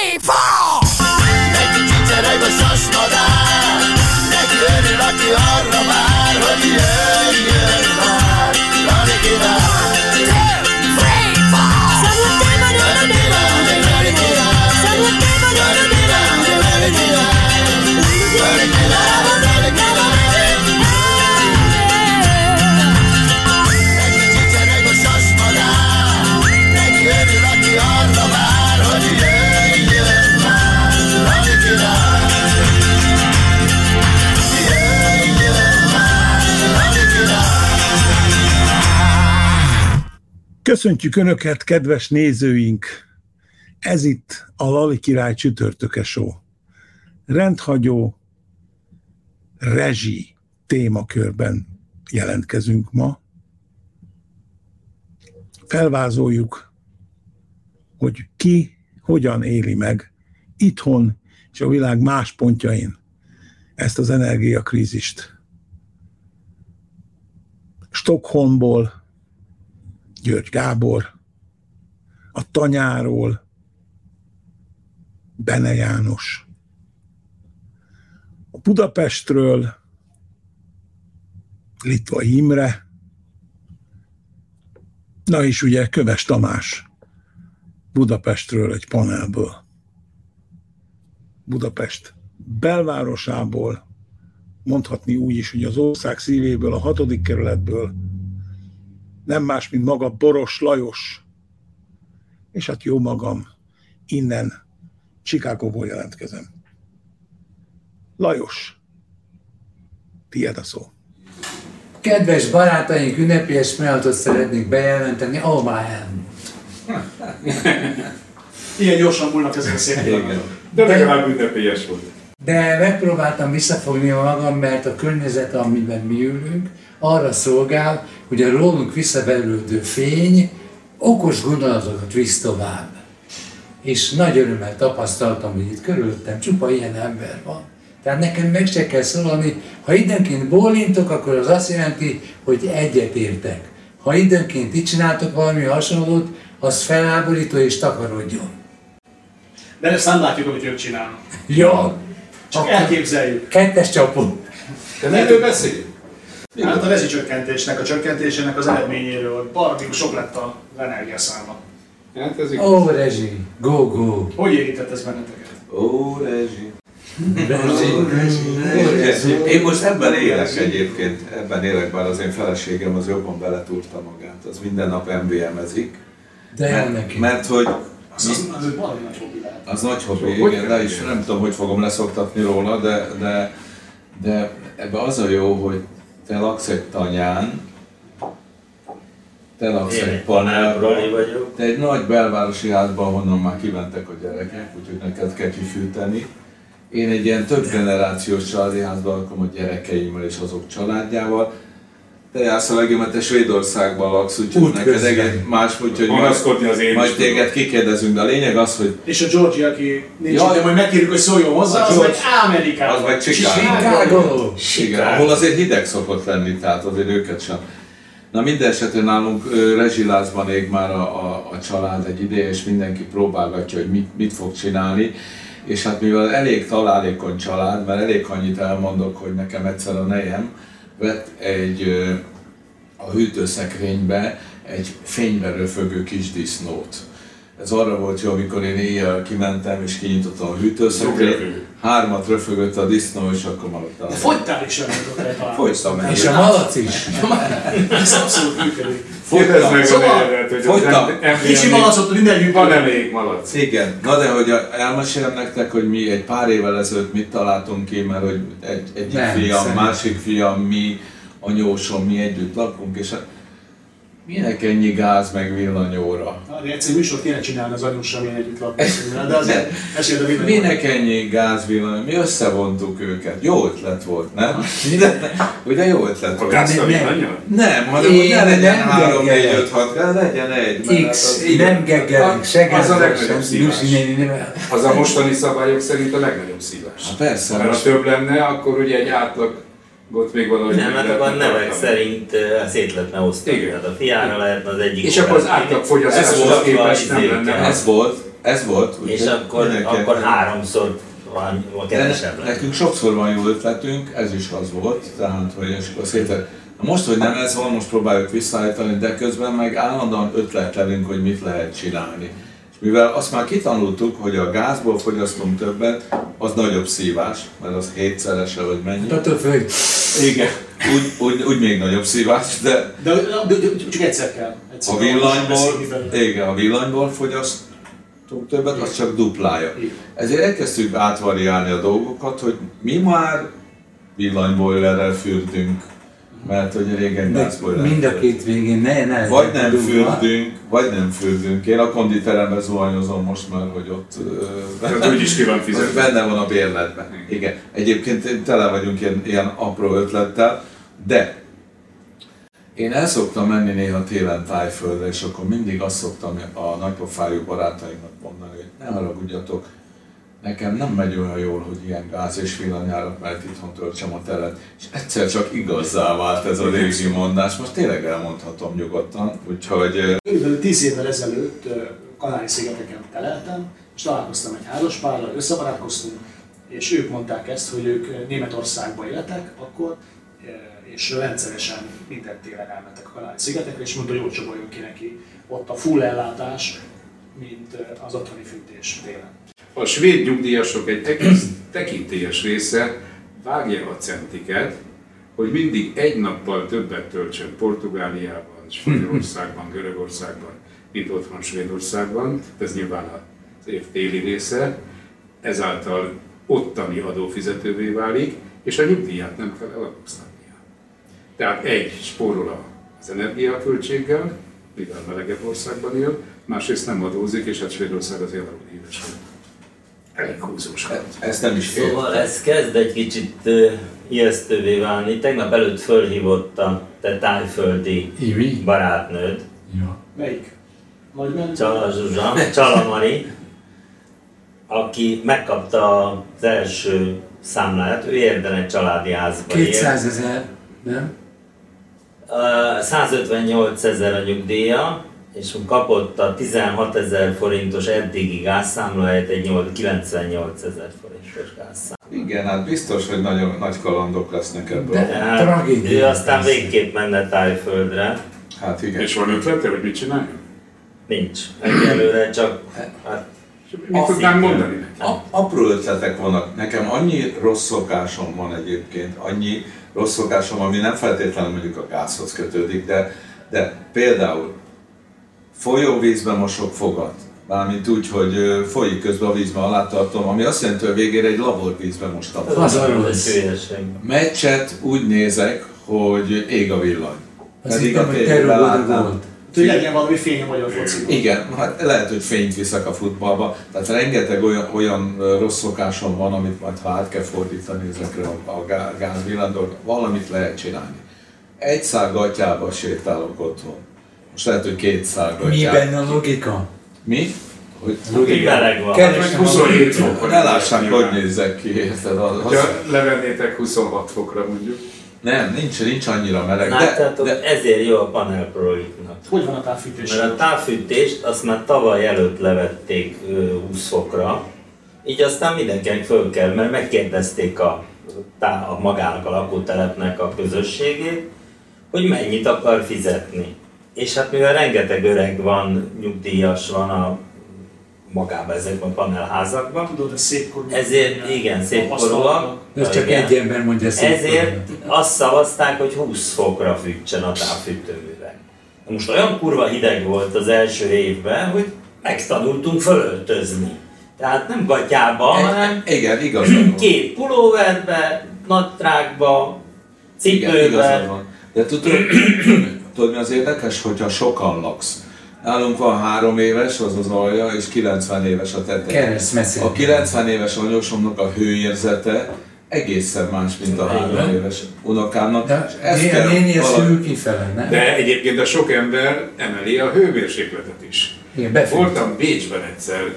people! Köszöntjük Önöket, kedves nézőink! Ez itt a Lali Király csütörtöke show. Rendhagyó rezsi témakörben jelentkezünk ma. Felvázoljuk, hogy ki hogyan éli meg itthon és a világ más pontjain ezt az energiakrízist. Stockholmból György Gábor, a Tanyáról, Bene János, a Budapestről, Litva Imre, na és ugye Köves Tamás, Budapestről egy panelből. Budapest belvárosából, mondhatni úgy is, hogy az ország szívéből, a hatodik kerületből, nem más, mint maga Boros Lajos, és hát jó magam, innen, Chicagóból jelentkezem. Lajos, tiéd a szó. Kedves barátaink, ünnepélyes pillanatot szeretnék bejelenteni. Oh my hand. Ilyen gyorsan múlnak ezek a szép. De legalább ünnepélyes volt. De megpróbáltam visszafogni magam, mert a környezet, amiben mi ülünk, arra szolgál, hogy a rólunk visszaverődő fény okos gondolatokat visz tovább. És nagy örömmel tapasztaltam, hogy itt körülöttem csupa ilyen ember van. Tehát nekem meg se kell szólani, ha időnként bólintok, akkor az azt jelenti, hogy egyetértek. Ha időnként itt csináltok valami hasonlót, az feláborító és takarodjon. De ezt nem látjuk, amit ők csinálnak. Ja, Csak elképzeljük. kettes csapó. Te miről beszélj? Hát a rezsicsökkentésnek, a csökkentésének az eredményéről baromi sok lett a energiaszáma. Hát ez Ó, oh, rezsi, go, go. Hogy érintett ez benneteket? Ó, rezsi. Rezsi. Én most ebben élek egyébként, ebben élek, bár az én feleségem az jobban beletúrta magát, az minden nap MVM-ezik. De Mert, neki. mert hogy Az, az, az az nagy hobbi, igen, de is nem tudom, hogy fogom leszoktatni róla, de, de, de ebbe az a jó, hogy te laksz egy tanyán, te laksz Én egy panelban. Te egy nagy belvárosi házban, honnan már kimentek a gyerekek, úgyhogy neked kell kifűteni. Én egy ilyen több generációs családi házban lakom a gyerekeimmel és azok családjával. Te jársz a legjobb, te Svédországban laksz, úgyhogy neked Útközben. egész más, úgyhogy majd, az én majd téged kikérdezünk, de a lényeg az, hogy És a Georgie, aki nincs itt, majd megkérjük, hogy szóljon hozzá, az meg Amerikában. az meg Chicago. Chicago. Igen, ahol azért hideg szokott lenni, tehát azért őket sem. Na minden esetre nálunk rezsilázban ég már a, a, a család egy ideje, és mindenki próbálgatja, hogy mit, mit fog csinálni. És hát mivel elég találékony család, mert elég annyit elmondok, hogy nekem egyszer a nejem vett egy a hűtőszekrénybe egy fénybe röfögő kis disznót. Ez arra volt jó, amikor én éjjel kimentem és kinyitottam a hűtőszekrényt. Hármat röfögött a disznó, és akkor maradt De a fogytál is talán. Fogytam el. És a malac is. Ez abszolút működik. Kérdezd meg Szóval, a negyedet, hogy fogytam. Kicsi malacot mindenütt Van elég malac. Igen, na de hogy a- elmesélem nektek, hogy mi egy pár évvel ezelőtt mit találtunk ki, mert hogy egy, egyik fiam, másik fiam, mi, anyósom, mi együtt lakunk, és minek ennyi gáz meg villanyóra? De egyszer műsort kéne csinálni az anyussal, én együtt lakunk. De azért esélyed a világ. Minek ennyi gáz, villany? Mi összevontuk őket. Jó ötlet volt, nem? De, ugye jó ötlet A volt. gázta Nem, nem. hanem hogy ne legyen nem 3, 4, geggelek. 5, 6, de legyen egy. hát X, az- nem geggelünk, se Az a legnagyobb szívás. Az a mostani szabályok szerint a legnagyobb szívás. Hát persze, ha több lenne, akkor ugye egy átlagot még valahogy Nem, hát akkor a nevek szerint eh, szét lehetne osztani. Igen. Tehát a fiára lehetne az egyik. És akkor az átlagfogyasztáshoz Ez volt a képest nem lenne. ez volt, ez volt. És akkor, akkor háromszor van, kevesebb lett. nekünk sokszor van jó ötletünk, ez is az volt, tehát hogy és akkor. Na most, hogy nem ez van, most próbáljuk visszaállítani, de közben meg állandóan ötletelünk, hogy mit lehet csinálni. Mivel azt már kitanultuk, hogy a gázból fogyasztunk többet, az nagyobb szívás, mert az hétszerese, vagy mennyi. Attól függ, hogy Igen, úgy, úgy, úgy még nagyobb szívás, de De, de, de csak egyszer kell. Egyszer a villanyból, igen, a villanyból fogyasztunk többet, az csak duplája. Igen. Ezért elkezdtük átvariálni a dolgokat, hogy mi már villanyboilerrel fürdünk, mert hogy régen gázboiler. mind a két végén ne, ne Vagy nem fürdünk, vagy nem fürdünk. Én a konditeremben zuhanyozom most már, hogy ott Tehát úgy is ki van fizetve. benne van a bérletben. Igen. Egyébként tele vagyunk ilyen, ilyen apró ötlettel, de én el szoktam menni néha télen tájföldre, és akkor mindig azt szoktam a nagypofájú barátainknak mondani, hogy ne haragudjatok, nekem nem megy olyan jól, hogy ilyen gáz és villanyárak, mert itthon töltsem a teret. És egyszer csak igazzá vált ez a régi mondás, most tényleg elmondhatom nyugodtan, úgyhogy Körülbelül 10 évvel ezelőtt Kanári-szigeteken teleltem, és találkoztam egy házaspárral, összebarátkoztunk, és ők mondták ezt, hogy ők Németországba éltek akkor, és rendszeresen minden télen elmentek a Kanári-szigetekre, és mondta, hogy olcsóbb ki neki ott a full ellátás, mint az otthoni fűtés télen. A svéd nyugdíjasok egy tekintélyes része vágja a centiket, hogy mindig egy nappal többet töltsön Portugáliában, Spanyolországban, Görögországban, mint otthon Svédországban. Ez nyilván az év téli része. Ezáltal ottani adófizetővé válik, és a nyugdíját nem kell eladóztatnia. Tehát egy, spórol az energiaköltséggel, mivel melegebb országban él, másrészt nem adózik, és hát Svédország azért alul híres. Elég húzós. e- ezt nem is értem. Szóval ez kezd egy kicsit ijesztővé válni. Tegnap előtt fölhívott a te tájföldi Imi? barátnőd, Ja. Melyik? Nagy Csala Zsuzsa, Csala Mari, aki megkapta az első számláját, ő érden egy családi házba él. 200 ezer, nem? Ö, 158 ezer a nyugdíja, és kapott a 16 ezer forintos eddigi gázszámla helyett egy nyolc- 98 ezer forintos gázszámla. Igen, hát biztos, hogy nagyon nagy kalandok lesznek ebből. De- Tehát Tragédia. Ő aztán végképp menne tájföldre. Hát igen. És van ötlete, hogy mit csináljon? Nincs. Egyelőre csak hát, Mit tudnám mondani? A, apró ötletek vannak. Nekem annyi rossz szokásom van egyébként, annyi rossz szokásom, ami nem feltétlenül mondjuk a gázhoz kötődik, de, de például folyóvízben mosok fogat. Mármint úgy, hogy folyik közben a vízben alá tartom, ami azt jelenti, hogy végére egy laborvízben mostam. az, Az hülyeség. Meccset úgy nézek, hogy ég a villany. Az Pedig a tévében látnám. volt. Hogy legyen valami fény a magyar fociban. Igen, hát lehet, hogy fényt viszek a futballba. Tehát rengeteg olyan, olyan rossz szokásom van, amit majd ha át kell fordítani ezekre a, a gá- gázvillandókra, valamit lehet csinálni. Egy szál gatyába sétálok otthon. Most lehet, hogy két szál Mi benne a logika? Mi? Hogy Aki meleg van. Kedves- 27 fok. ne lássák, hogy nézek ki, érted? Az, az, Ha levennétek 26 fokra mondjuk. nem, nincs, nincs annyira meleg, de, Látjátok, de ezért jó a panelproiknak. Hogy van a távfűtés? Mert a távfűtést azt már tavaly előtt levették ö, 20 fokra, így aztán mindenkinek föl kell, mert megkérdezték a, tá- a magának a lakótelepnek a közösségét, hogy mennyit akar fizetni. És hát mivel rengeteg öreg van, nyugdíjas van a magában ezekben a panelházakban, Tudod, ez szépkorú. ezért igen, szépkorúak, Ez csak Igen. egy ember mondja szép ezért azt szavazták, hogy 20 fokra fűtsen a távfűtőművek. Most olyan kurva hideg volt az első évben, hogy megtanultunk fölöltözni. Tehát nem gatyába, hanem igen, van. két pulóverbe, nadrágba, Igen, igazad cipőbe. van. De tudod, tudod, mi az érdekes, hogyha sokan laksz. Nálunk van három éves, az az alja, és 90 éves a teteje. A 90 éves anyósomnak a hőérzete egészen más, mint a három Igen. éves unokámnak. De kell a néni ez kifele, nem? De egyébként a sok ember emeli a hőmérsékletet is. Igen. Voltam Bécsben egyszer,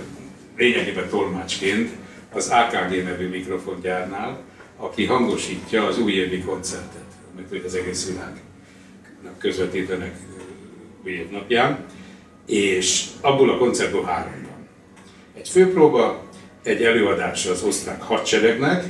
lényegében tolmácsként, az AKG nevű mikrofongyárnál, aki hangosítja az újévi koncertet, amit az egész világnak közvetítenek év napján, és abból a koncertból három van. Egy főpróba, egy előadás az osztrák hadseregnek,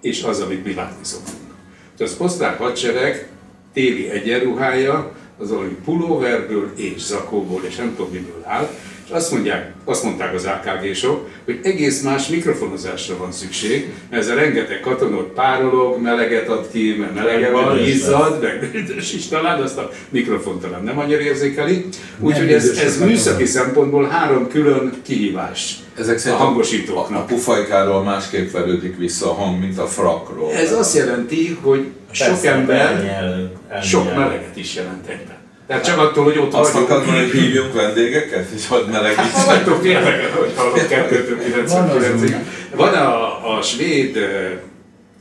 és az, amit mi látni szoktunk. Az osztrák hadsereg téli egyenruhája, az valami pulóverből és zakóból és nem tudom miből áll, azt, mondják, azt mondták az AKG-sok, hogy egész más mikrofonozásra van szükség, mert ez a rengeteg katonot párolog, meleget ad ki, mert melege van, izzad, meg büdös is talán, azt a mikrofon talán nem annyira érzékeli. Úgyhogy ez, ez műszaki szempontból három külön kihívás Ezek a szerint a, a hangosítóknak. pufajkáról másképp verődik vissza a hang, mint a frakról. Ez azt jelenti, hogy sok Persze, ember elnyelő- sok elnyelő. meleget is jelent egyben. Tehát csak attól, hogy ott Azt akarod hogy hívjunk vendégeket, és hadd Hát melegítsen. vagytok tényleg, hogy hallok 2 Van az 99 úgy. Van a, a svéd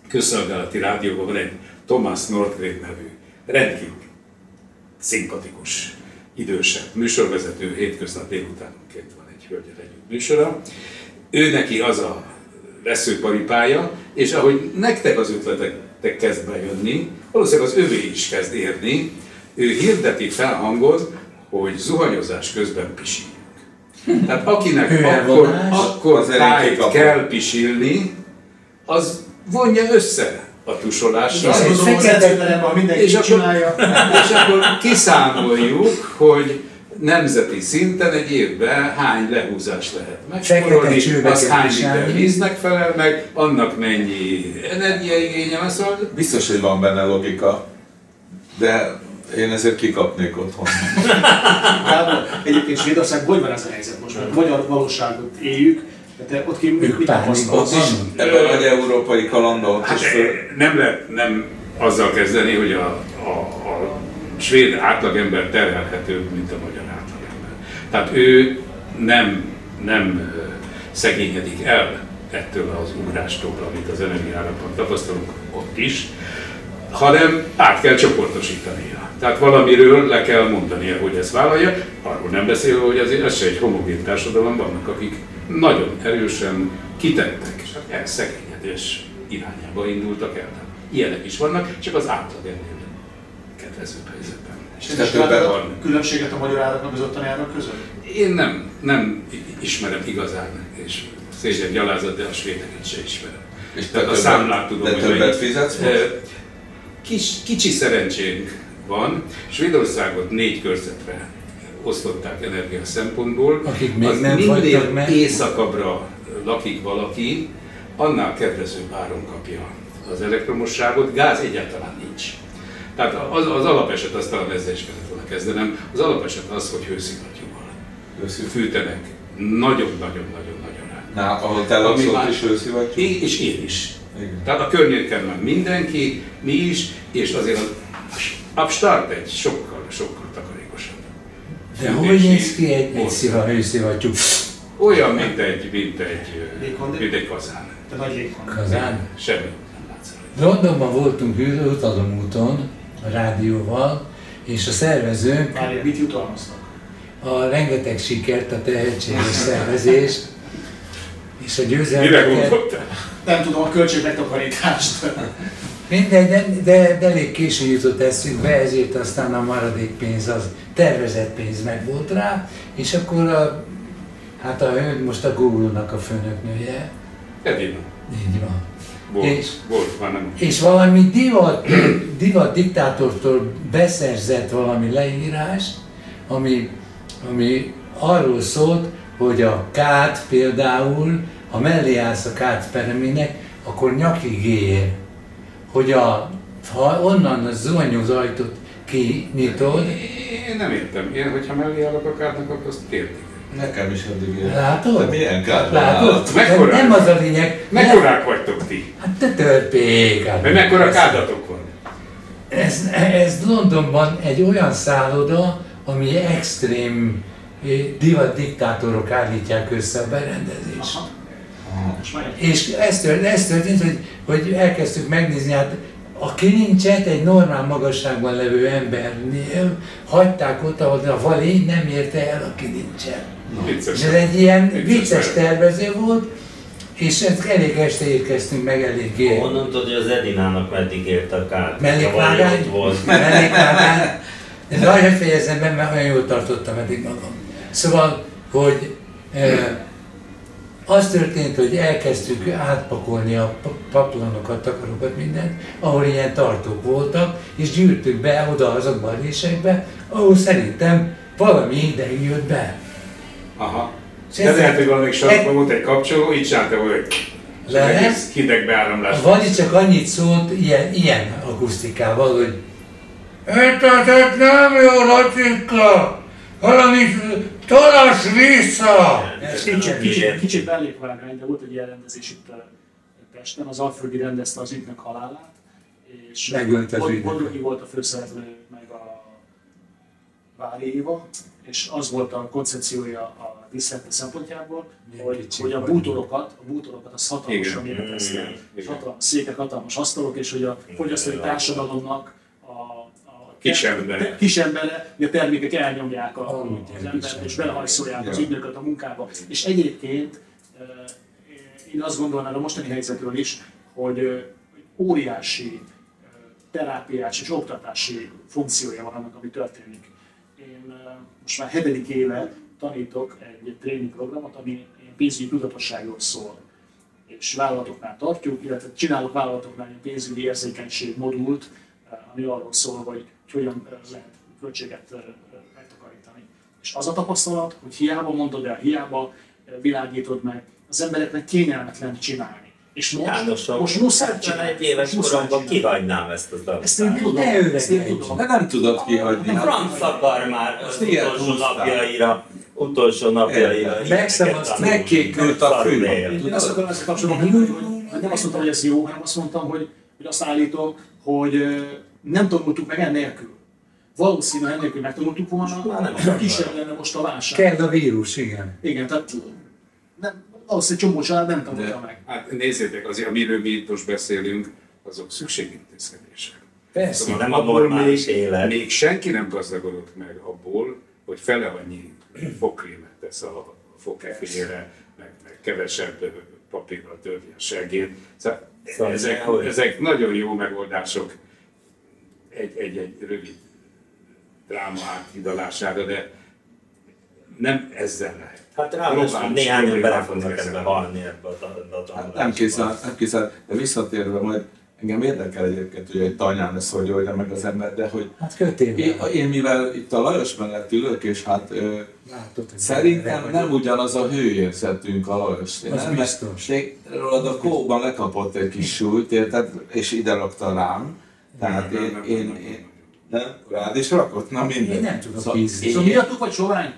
közszolgálati rádióban van egy Thomas Nordgren nevű rendkívül szimpatikus, idősebb műsorvezető, hétköznap délutánonként van egy hölgyel együtt műsora. Ő neki az a veszőparipája, és ahogy nektek az ötletek kezd bejönni, valószínűleg az övé is kezd érni, ő hirdeti felhangot, hogy zuhanyozás közben pisilünk. Tehát akinek akkor, akkor tájt kell pisilni, az vonja össze a tusolással. Azt egy gondolom, az És akkor, csinálja. és akkor kiszámoljuk, hogy nemzeti szinten egy évben hány lehúzást lehet megsporolni, az hány liter víznek felel meg, annak mennyi energiaigénye van, szóval Biztos, hogy van benne logika, de én ezért kikapnék otthon. Gábor, egyébként Svédországban hogy van ez a helyzet most? Mert a magyar valóságot éljük, de te ott ki mit, tapasztalsz? Ebben a nagy európai kalandban ott Hát föl, nem lehet nem azzal kezdeni, hogy a, a, a svéd átlagember terhelhetőbb, mint a magyar átlagember. Tehát ő nem, nem szegényedik el ettől az ugrástól, amit az energiárakban tapasztalunk ott is, hanem át kell csoportosítania. Tehát valamiről le kell mondania, hogy ezt vállalja, arról nem beszélve, hogy azért ez se egy homogén társadalom, vannak, akik nagyon erősen kitettek, és hát elszegényedés irányába indultak el. Tehát ilyenek is vannak, csak az átlag ennél kedvezőbb helyzetben. És látod a különbséget a magyar az ottani árak között? Én nem, nem ismerem igazán, és szégyen gyalázat, de a svédeket se ismerem. és te Tehát a többet- számlát tudom, de többet fizetsz Ö, most? Kis, kicsi szerencsénk van. Svédországot négy körzetre osztották energia szempontból. Akik még Az nem minél meg. északabbra lakik valaki, annál kedvezőbb áron kapja az elektromosságot. Gáz egyáltalán nincs. Tehát az, az alapeset, azt talán ezzel is kellett volna kezdenem, az alapeset az, hogy hőszivattyúval fűtenek. Nagyon-nagyon-nagyon-nagyon rá. Ahol te is őszi vagy? Én, és én is. Igen. Tehát a környéken már mindenki, mi is, és azért az Upstart egy sokkal, sokkal takarékosabb. De hogy néz ki egy, egy szíva hőszivattyú? Olyan, mint egy, mint egy, mint egy kazán. Te nagy légkon. Kazán? Semmi. Londonban voltunk ül- utazómúton a rádióval, és a szervezőnk Várj, mit jutalmaztak? a rengeteg sikert, a tehetséges szervezést, és a Mire győzelmeket. gondoltál? Nem tudom, a költségmegtakarítást. Mindegy, de, de, de elég későn jutott eszünkbe, ezért aztán a maradék pénz az tervezett pénz meg volt rá, és akkor a, hát a hölgy most a Google-nak a főnöknője, Edina. így van. Volt, És- volt, már nem. És valami divat, divat diktátortól beszerzett valami leírás, ami, ami arról szólt, hogy a kát például, ha mellé állsz a kát peremének, akkor nyakig ér. Hogy a, ha onnan a zuhanyozó ajtót kinyitod, Én nem értem. Én, hogyha mellé állok a kártnak, akkor azt értik. Nekem is eddig ilyen. látod? De milyen kár Látod? De Mekkorák? nem az a lényeg. Mekkorák vagytok ti? Hát te törpék. hát Vagy mekkora ez- kádatok van? Ez, ez Londonban egy olyan szálloda, ami extrém eh, divat diktátorok állítják össze a berendezést. Már És ez, tört, ez történt, hogy, hogy elkezdtük megnézni, hát a kilincset egy normál magasságban levő embernél hagyták ott, ahol a valé nem érte el a kilincset. És ez egy ilyen Vicces vicces tervező volt, és ez elég este érkeztünk meg eléggé. Honnan tudod, hogy az Edinának meddig ért a kár? Mellékvágány? Mellékvágány. De nagy, hogy fejezem be, mert olyan jól tartottam eddig magam. Szóval, hogy e, Az történt, hogy elkezdtük átpakolni a pa- paplanokat, takarokat, mindent, ahol ilyen tartók voltak, és gyűrtük be oda azokba a résekbe, ahol szerintem valami ideig jött be. Aha. De lehet, hogy valamelyik sarkban volt egy kapcsoló, így csinálta hogy Lehet. hideg beáramlás. Vali csak annyit szólt ilyen, ilyen akusztikával, hogy Értetek nem jó, Lacika! Valamit talas vissza! Kicsit, kicsit, kicsit mellékvágány, de volt egy ilyen rendezés itt Pesten, az Alföldi rendezte az ügynök halálát, és. Bodrogi volt a főszereplő, meg a Vári Éva, és az volt a koncepciója a díszlete szempontjából, hogy, hogy a bútorokat, a bútorokat az hatalmasan igen. hatalmas székek, hatalmas asztalok, és hogy a fogyasztói társadalomnak Kis embere. kis embere, hogy a termékek elnyomják a, Amúgy az embert, és belehajszolják az Ja. ügynököt a munkába. És egyébként én azt gondolnám a mostani helyzetről is, hogy óriási terápiás és oktatási funkciója van annak, ami történik. Én most már hetedik éve tanítok egy tréning programot, ami pénzügyi tudatosságról szól és vállalatoknál tartjuk, illetve csinálok vállalatoknál egy pénzügyi érzékenység modult, ami arról szól, hogy hogyan eh, lehet költséget megtakarítani. És az a tapasztalat, hogy hiába mondod el, hiába világítod meg, az embereknek kényelmetlen csinálni. És most, Jánosok, most muszáj 71 csinálni. éves muszáj koromban kihagynám ezt az Ezt én dalokat. tudom, Ne ezt én öregedj. tudom. De nem tudod kihagyni. A franc akar már az utolsó napjaira, utolsó napjaira. Megkékült a fű. Szarul él. Én azt akarom ezzel kapcsolatban hogy hogy nem azt mondtam, hogy ez jó, hanem azt mondtam, hogy, hogy azt állítom, hogy nem tanultuk meg ennélkül. Valószínűleg ennélkül megtanultuk volna, Már nem kisebb lenne most a válság. Kell a vírus, igen. Igen, tehát nem, valószínűleg csomó család nem tanulta De, meg. hát nézzétek, azért, amiről mi itt most beszélünk, azok szükségintézkedések. Persze. Nem a abból normális még, élet. még senki nem gazdagodott meg abból, hogy fele annyi fogkrémet tesz a fogkefényére, meg, meg kevesebb papírral tölti a segéd. Szóval Szóval ezek, ezek nagyon jó megoldások egy, egy, egy rövid dráma áthidalására, de nem ezzel lehet. Hát ráadásul bele problémákat fognak ebbe kezelni. halni ebbe a, a, Hát nem kiszáll, nem kiszáll, de visszatérve majd, engem érdekel egyébként, hogy egy tanyán lesz, hogy oldja meg az ember, de hogy Hát kötél. én, én mivel itt a Lajos mellett ülök, és hát ö, Látod, Szerintem vagy. nem ugyanaz a hőérzetünk a Lajos. Az nem, biztos. Még rólad a kóban lekapott egy kis súlyt, érted? És ide rakta rám. Tehát Nem, én, nem, én, nem, én, nem? Rád is rakott? Na mindegy. Én nem tudok Szóval hízni. én- Szóval miattuk vagy sovány?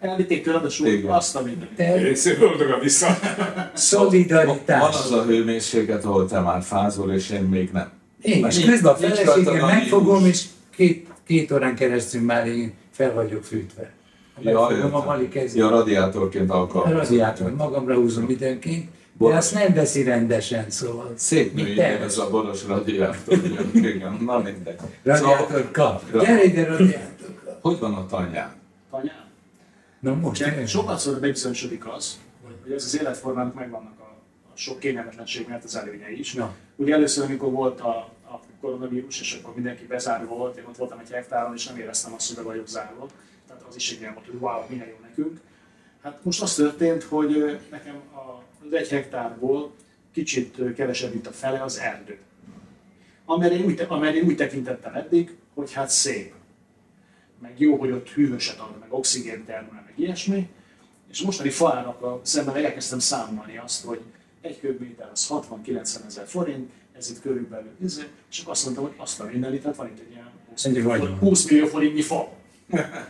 Elvitték tőled a súlyt, azt a mindenit. Te Én szépen boldogan vissza. Van szolidaritás. az a hőmérséklet, ahol te már fázol, és én még nem. Én is közben a feleségem megfogom, és két, két órán keresztül már én fel vagyok fűtve. Ja, a Mali kezét. ja, radiátorként alkalmazom. radiátor magamra húzom időnként, de Boros. azt nem veszi rendesen, szóval. Szép tervez? ez a boros radiátor. igen. Na mindegy. Radiátor kap. Ra- Gyere ide, radiátor kap. Hogy van a tanyán? Tanyám. Na most sokszor bebizonyosodik az, hogy ez az életformának megvannak a, a sok kényelmetlenség miatt az előnyei is. Na. Ugye először, amikor volt a, a koronavírus, és akkor mindenki bezárva volt, én ott voltam egy hektáron, és nem éreztem azt, hogy be vagyok zárva. Tehát az is egy ilyen volt, hogy wow, milyen jó nekünk. Hát most az történt, hogy nekem a- az egy hektárból kicsit kevesebb, mint a fele az erdő. Amelyre én úgy, amelyre én úgy tekintettem eddig, hogy hát szép. Meg jó, hogy ott hűvöset ad, meg oxigént termel, meg ilyesmi. És mostani faárak a szemben elkezdtem számolni azt, hogy egy köbméter az 60-90 ezer forint, ez itt körülbelül, izé, és akkor azt mondtam, hogy azt a mindenit, tehát van itt egy ilyen 20 Egy millió, vagyon. 20 millió forintnyi fa.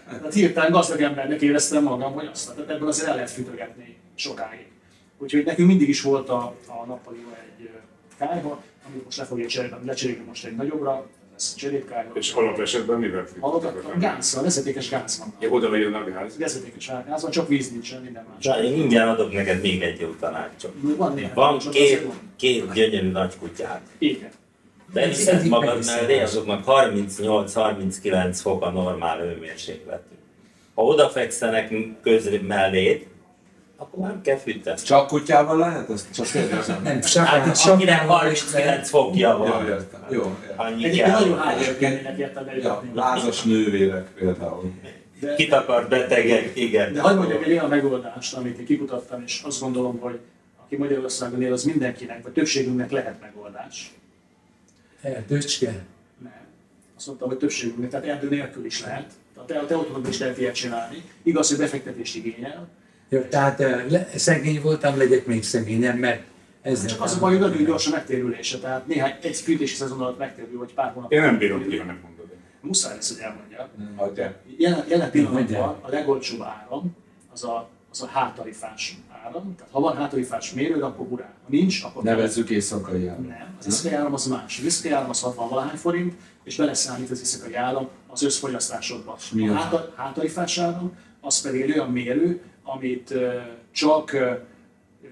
Tehát hirtelen gazdag embernek éreztem magam, hogy azt, tehát ebből azért el lehet fütögetni sokáig. Úgyhogy nekünk mindig is volt a, a nappaliba egy kályha, amit most le fogja cserélni, lecserélni most egy nagyobbra, ez cserépkályha. És alapesetben mivel Hallottam, gánszal, vezetékes gáz van. Ja, oda jön a gáz. Vezetékes gáz van, csak víz nincsen, minden más. Na, én ingyen adok neked még egy jó tanácsot. Van néhány Van két, két gyönyörű nagy kutyád. Igen. De Ez viszed eddig magad megiszem. mellé, azoknak 38-39 fok a normál hőmérsékletük. Ha odafekszenek közre melléd, akkor nem kell fűteni. Csak kutyával lehet? Ezt csak kérdezem. Nem, csak Hát akinek 39 fokja Jó, van, értem. Jó, értem. annyi Egyébként kell. nagyon eljutni. lázas nővérek például. De, Kitakart betegek, igen. de hagyd mondjak egy olyan megoldást, amit én kikutattam, és azt gondolom, hogy aki Magyarországon él, az mindenkinek, vagy többségünknek lehet megoldás. Erdőcske. Nem. Azt mondtam, hogy többségünknek, tehát erdő nélkül is lehet. Tehát te, te otthonod is lehet ilyet csinálni. Igaz, hogy befektetést igényel. Jó, tehát le, szegény voltam, legyek még szegényebb, mert ezzel Csak az a baj, hogy nagyon gyors a megtérülése, tehát néhány egy fűtési szezon alatt megtérül, vagy pár hónap. Én nem bírom ki, ha nem mondod. Muszáj lesz, hogy elmondja. Hagyja. Jelen, jelen pillanatban a legolcsóbb áram az a, az a hátarifás áram. Tehát ha van hátarifás mérőd, akkor urán. Ha nincs, akkor Nevezzük éjszakai áram. Nem, az éjszakai áram az más. Az éjszakai áram az 60 valahány forint, és beleszámít az éjszakai áram az összfogyasztásodba. mi A háta, hátarifás áram az pedig egy olyan mérő, amit csak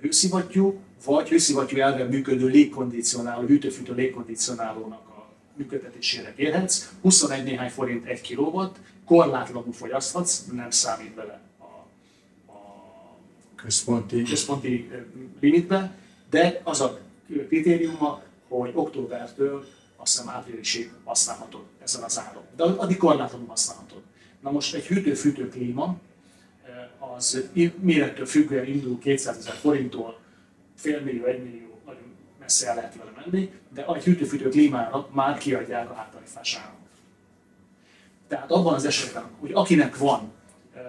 hőszivattyú, vagy hőszivattyú elven működő légkondicionáló, hűtőfűtő légkondicionálónak a működtetésére kérhetsz. 21 néhány forint egy kilowatt, korlátlanul fogyaszthatsz, nem számít bele a, a központi. központi limitbe, de az a kritériuma, hogy októbertől azt hiszem áprilisig használhatod ezen az áron. De addig korlátlanul használhatod. Na most egy hűtő-fűtő klíma, az mérettől függően indul 200 ezer forinttól, félmillió, egymillió, nagyon messze el lehet vele menni, de egy hűtő-fűtő klímára már kiadják a hátarifás. Tehát abban az esetben, hogy akinek van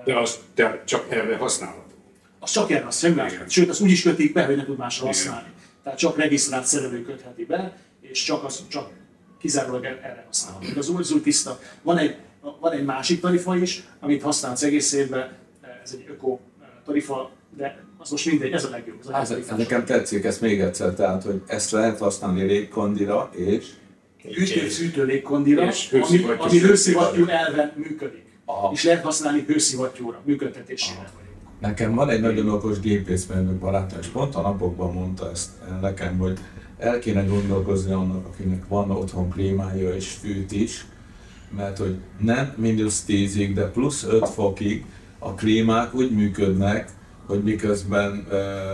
De azt te csak erre használható. az csak erre a Igen. sőt, azt úgy is kötik be, hogy ne tud másra Igen. használni. Tehát csak regisztrált szerelő kötheti be, és csak, az, csak kizárólag er- erre használható. Az az új tiszta. Van egy, van egy másik tarifa is, amit használsz egész évben, ez egy öko tarifa, de az most mindegy, ez a legjobb. Ez a Ez, legtarifás. nekem tetszik, ezt még egyszer, tehát, hogy ezt lehet használni légkondira, és Hűtő-fűtő légkondira, És ami, ami hőszivattyú elven működik. Aha. És lehet használni hőszivattyúra, működtetésére. Nekem van egy nagyon okos gépészmérnök barátom, és pont a napokban mondta ezt nekem, hogy el kéne gondolkozni annak, akinek van otthon klímája és fűt is, mert hogy nem mínusz 10-ig, de plusz 5 fokig a klímák úgy működnek, hogy miközben ö, ö,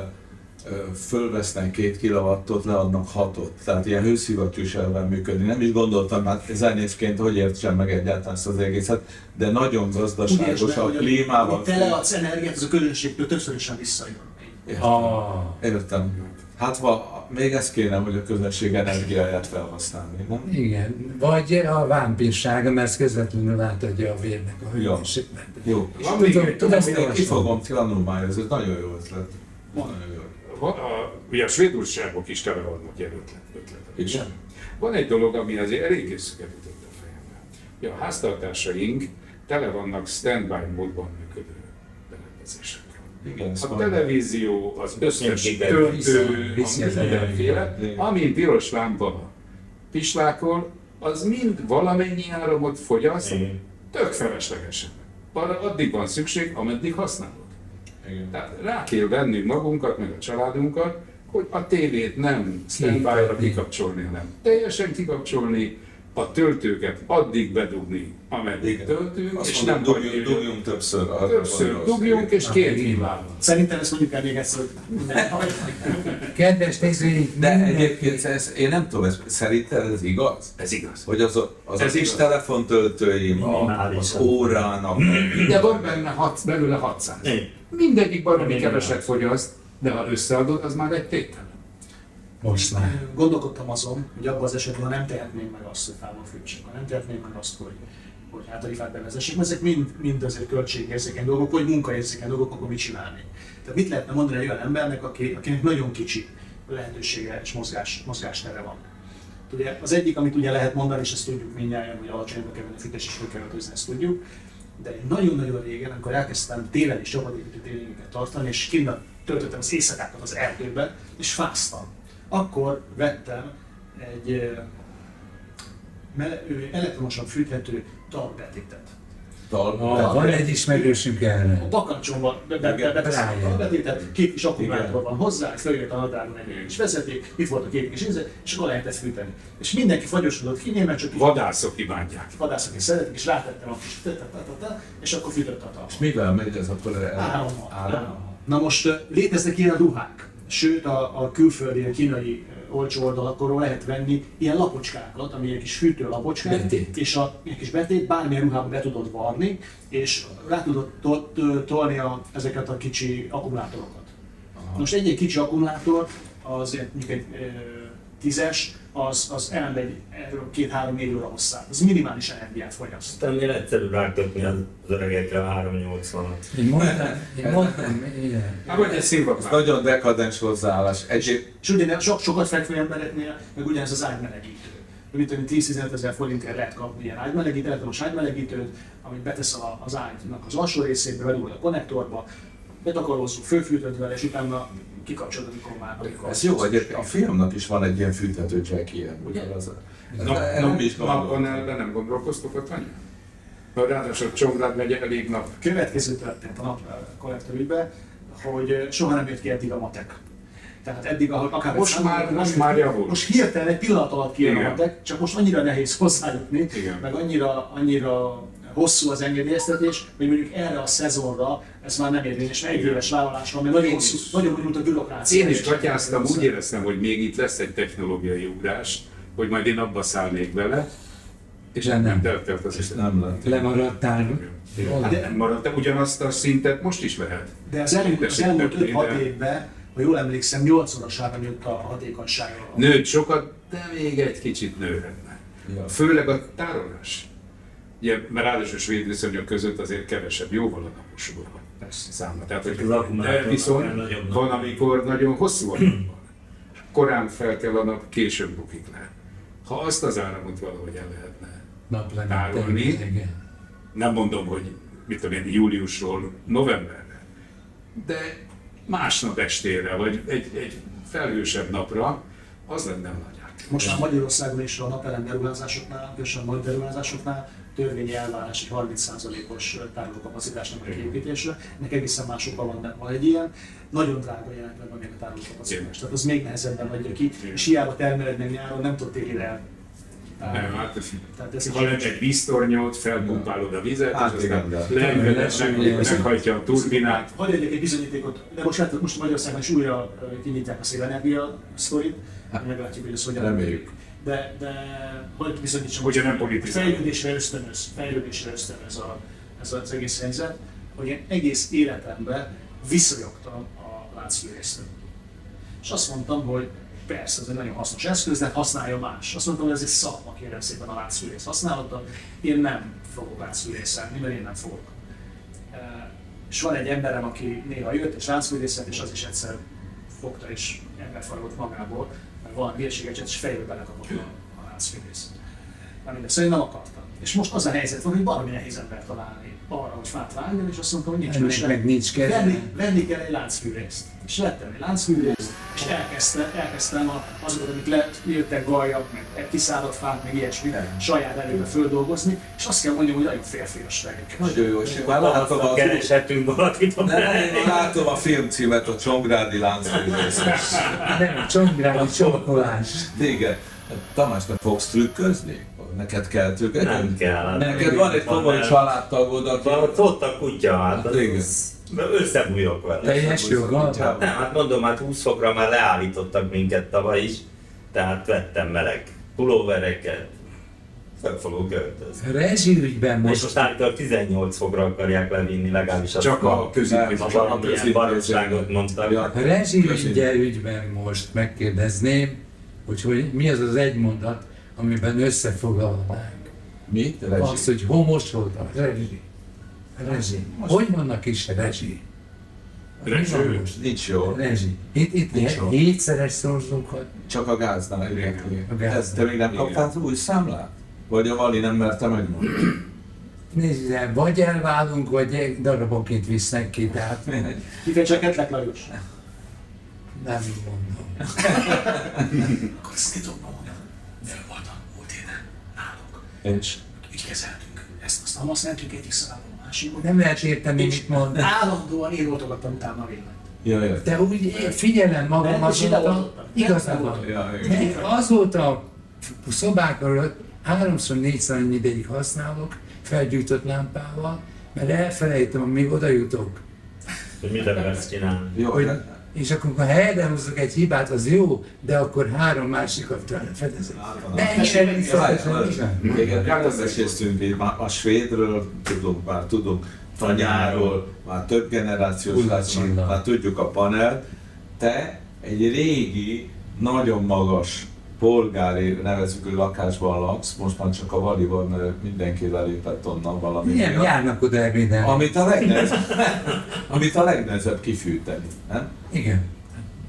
fölvesznek két kilowattot, leadnak hatot. Tehát ilyen hőszivattyús elven működni. Nem is gondoltam, hát zenészként hogy értsem meg egyáltalán ezt az egészet, de nagyon gazdaságos be, a hogy klímával. amit te leadsz energiát, az a közönségtől többszörösen visszajön. Értem. Ah, Értem. Hát va, még ez kéne, hogy a közönség energiáját felhasználni, nem? igen. Vagy a vámpírsága, mert ez közvetlenül átadja a vérnek a hőmérsékletet. Jó. Van még Tudom, egy- tudom, ezt Még olvasom. ki fogom tanulmányozni, ez nagyon jó ötlet. Nagyon jó. Va- a, ugye a svéd újságok is tele vannak ilyen ötlet, ötletek. Igen? Van egy dolog, ami azért eléggé szüket ütött a fejembe. Ja, a háztartásaink tele vannak standby módban működő berendezésekkel. Igen, A mondom. televízió, az összes töltő, mindenféle, amin piros lámpa pislákol, az mind valamennyi áramot fogyaszt, tök feleslegesen. Arra addig van szükség, ameddig használod. Igen. Tehát rá kell vennünk magunkat, meg a családunkat, hogy a tévét nem standby-ra kikapcsolni, hanem teljesen kikapcsolni, a töltőket addig bedugni, ameddig Igen. töltünk, Azt és mondom, nem dugjunk, dugjunk többször. arra többször dugjunk, és két hívában. Szerintem ezt mondjuk el még egyszer, hogy minden. Kedves nézőink, De egyébként ez, én nem tudom, ez, szerinted ez igaz? Ez igaz. Hogy az a, az a Ez kis igaz. telefontöltőim, a, az órának, De van benne hat, belőle 600. Igen. Mindegyik baromi keveset fogyaszt, de ha összeadod, az már egy tétel. Most már. Gondolkodtam azon, hogy abban az esetben, ha nem tehetnénk meg azt, hogy távol fűtsek, ha nem tehetnénk meg azt, hogy hogy hátarifát bevezessek, mert ezek mind, mind azért költségérzékeny dolgok, vagy munkaérzékeny dolgok, akkor mit csinálni. Tehát mit lehetne mondani egy olyan embernek, aki, akinek nagyon kicsi lehetősége és mozgás, mozgástere van. Ugye az egyik, amit ugye lehet mondani, és ezt tudjuk mindjárt, hogy alacsonyba kell a fűtés és öltözni, ezt tudjuk, de nagyon-nagyon régen, amikor elkezdtem télen is csapatépítő tréningeket tartani, és kint töltöttem az éjszakákat az erdőben, és fáztam. Akkor vettem egy elektromosan fűthető talbetétet. Ah, van egy ismerősünk A erre. bakancsomba be- be- be- beteszem a talbetétet, két kis akkumulátor van hozzá, följött a nadáron egy kis vezeték, itt volt a két kis íze, és akkor lehet ezt fűteni. És mindenki fagyosodott ki, német csak Vadászok imádják. vadászok is szeretik, és rátettem a kis és akkor fűtött a talba. Mivel megy ez akkor? Árammal. Na most léteznek ilyen ruhák, sőt a, a külföldi, a kínai olcsó oldalakról lehet venni ilyen lapocskákat, ami egy kis fűtőlapocskák, Betét. és a egy kis betét bármilyen ruhába be tudod varni, és rá tudod to- to- tolni a, ezeket a kicsi akkumulátorokat. Most egy-egy kicsi akkumulátor, az egy- mondjuk egy tízes, az, az elmegy erről két-három-négy óra hosszát. Az minimális energiát fogyaszt. Ennél egyszerűbb rákötni az öregekre a 380-at. Én mondtam, én mondtam, igen. Hát vagy egy Ez színvapár. nagyon dekadens hozzáállás. Egyéb, És ugye sok, sokat fekvő embereknél, meg ugyanez az ágymelegítő. Mit tudom, 10-15 ezer forintért lehet kapni ilyen ágymelegítőt, elektromos ágymelegítőt, amit betesz a- az ágynak az alsó részébe, belül a konnektorba, betakarózzuk, fölfűtöd vele, és utána kikapcsolod, amikor már amikor ez jó, egyébként a fiamnak is van egy ilyen fűthető jack ilyen, ugye? Az, Nap, gondoltam. nappanelben nem gondolkoztok ott annyi? Ha ráadásul Csongrád megy elég nap. következő történt a nap kollektor ügybe, hogy soha nem jött ki eddig a matek. Tehát eddig, ahogy akár Most egy már- most már javul. Most hirtelen egy pillanat alatt kijön a matek, csak most annyira nehéz hozzájutni, Igen. meg annyira, annyira hosszú az engedélyeztetés, hogy mondjuk erre a szezonra ez már nem érvényes, mert egy éves vállalás van, mert nagyon hosszú, nagyon bonyolult a bürokrácia. Én is gatyáztam, úgy éreztem, hogy még itt lesz egy technológiai ugrás, hogy majd én abba szállnék bele, és De nem. nem eltelt az és nem lett. Lemaradtál. Hát nem maradt, de ugyanazt a szintet most is vehet. De az elmúlt, az elmúlt többé, 5-6 de- évben, ha jól emlékszem, 8-szorosára nőtt a hatékonysága. Nőtt sokat, de még egy kicsit nőhetne. Ja. Főleg a tárolás. Ugye, mert ráadásul svéd viszonyok között azért kevesebb, jóval a naposból száma. Tehát, hogy de viszont van, amikor nagyon hosszú van. Korán fel kell a nap, később bukik le. Ha azt az áramot valahogy el lehetne tárolni, nem mondom, hogy mit tudom én, júliusról novemberre, de másnap estére, vagy egy, egy felhősebb napra, az lenne a nagy. Most már Magyarországon is a napelem beruházásoknál, különösen a nagy beruházásoknál törvényi elvárás egy 30%-os tárolókapacitásnak a kiépítésre. Ennek egészen más oka van, van egy ilyen. Nagyon drága jelenleg van még a tárolókapacitás. Tehát az még nehezebben adja ki, és hiába termeled meg nyáron, nem tudod téli el. Nem, hát ez, Tehát ez ha lenne egy víztornyot, felpumpálod a vizet, Hát és aztán Igen. meghajtja a turbinát. Hagyj adjak egy bizonyítékot, de most látok, most Magyarországon is újra kinyitják a szélenergia sztorit, meglátjuk, hogy ez hogyan Reméljük. De, de hogy bizonyítsam, Hogyha nem politizálunk. fejlődésre ösztönöz, fejlődésre ösztönöz a, ez az egész helyzet, hogy én egész életemben visszajogtam a láncfűrésztől. És azt mondtam, hogy persze, ez egy nagyon hasznos eszköz, de használja más. Azt mondtam, hogy ez egy szakma, kérem szépen a láncfűrész használata. Én nem fogok láncfűrészelni, mert én nem fogok. E, És van egy emberem, aki néha jött és láncfűrészet, és az is egyszer fogta és emberfaragott magából, ご飯の融資がちょっとフェールかなんか僕の好きです。なのでそういうのも変わった。És most az a helyzet van, hogy baromi nehéz ember találni arra, hogy fát vágjon, és azt mondtam, hogy nincs Ennek mese. meg nincs kedve. Venni, venni kell egy láncfűrészt. És vettem egy láncfűrészt, és elkezdtem, elkezdtem a, azokat, amik le, jöttek galjak, meg kiszáradt fák, meg ilyesmi, saját erőbe földolgozni, és azt kell mondjam, hogy nagyon férfias vagyok. Nagyon jó, és már látom a, kereshetünk valakit a látom a filmcímet, a Csongrádi láncfűrész. Nem, csongrádi csonkolás. Téged, Tamás, te fogsz trükközni? Neked kell trükközni? Nem kell. Neked van egy komoly családtagod, aki... Van, ott a kutya, hát Hát igen. az, összebújok vele. Teljes joggal. Hát nem, hát mondom, hát 20 fokra már leállítottak minket tavaly is, tehát vettem meleg pulóvereket, fel fogok öltözni. Rezsiügyben És most most állítólag 18 fokra akarják levinni, legalábbis azt Csak a a valamilyen baromságot mondtak. Ja. rezsiügye ügyben most megkérdezném, hogy, hogy mi az az egy mondat, amiben összefoglalnánk. Mi? Te Azt, Rezsi? hogy homos volt a rezsi. Rezsi. Hogy vannak is rezsi? Most? Nincs jó. Rezsi. Itt, itt Nincs jó. hétszeres szorzókat. Csak a gáznál, gáznál. Ez, te még nem kaptál új számlát? Vagy a Vali nem merte megmondani? Nézd, vagy elválunk, vagy darabokét visznek ki, tehát Kifejtseketlek, Lajos? nem mondom. Akkor ezt titokban mondjam. Fel voltam múlt éven náluk. És? Így kezeltünk. Ezt azt nem használtuk egyik szálló a másikba. Nem lehet érteni, mit mond. Állandóan én utána a véleményt. Ja, ja. De úgy én figyelem magam azóta, igazad van. Ja, azóta szobák előtt háromszor, négyszer annyi ideig használok, felgyújtott lámpával, mert elfelejtem, amíg oda jutok. Hogy mit akarsz csinálni. Jó, Hogy és akkor ha helyre hozzuk egy hibát, az jó, de akkor három másikat fedezek. Mennyire visszateszem? Igen, beszéltünk így már a svédről, tudunk már, tudunk tanyáról, már több generációs már tudjuk a panelt. Te egy régi, nagyon magas polgári nevezük, hogy lakásban laksz, most már csak a valiban, mindenki lelépett onnan valami Milyen miatt. járnak oda ebédelni? Amit a legnehezebb, amit a legnehezebb kifűteni, nem? Igen.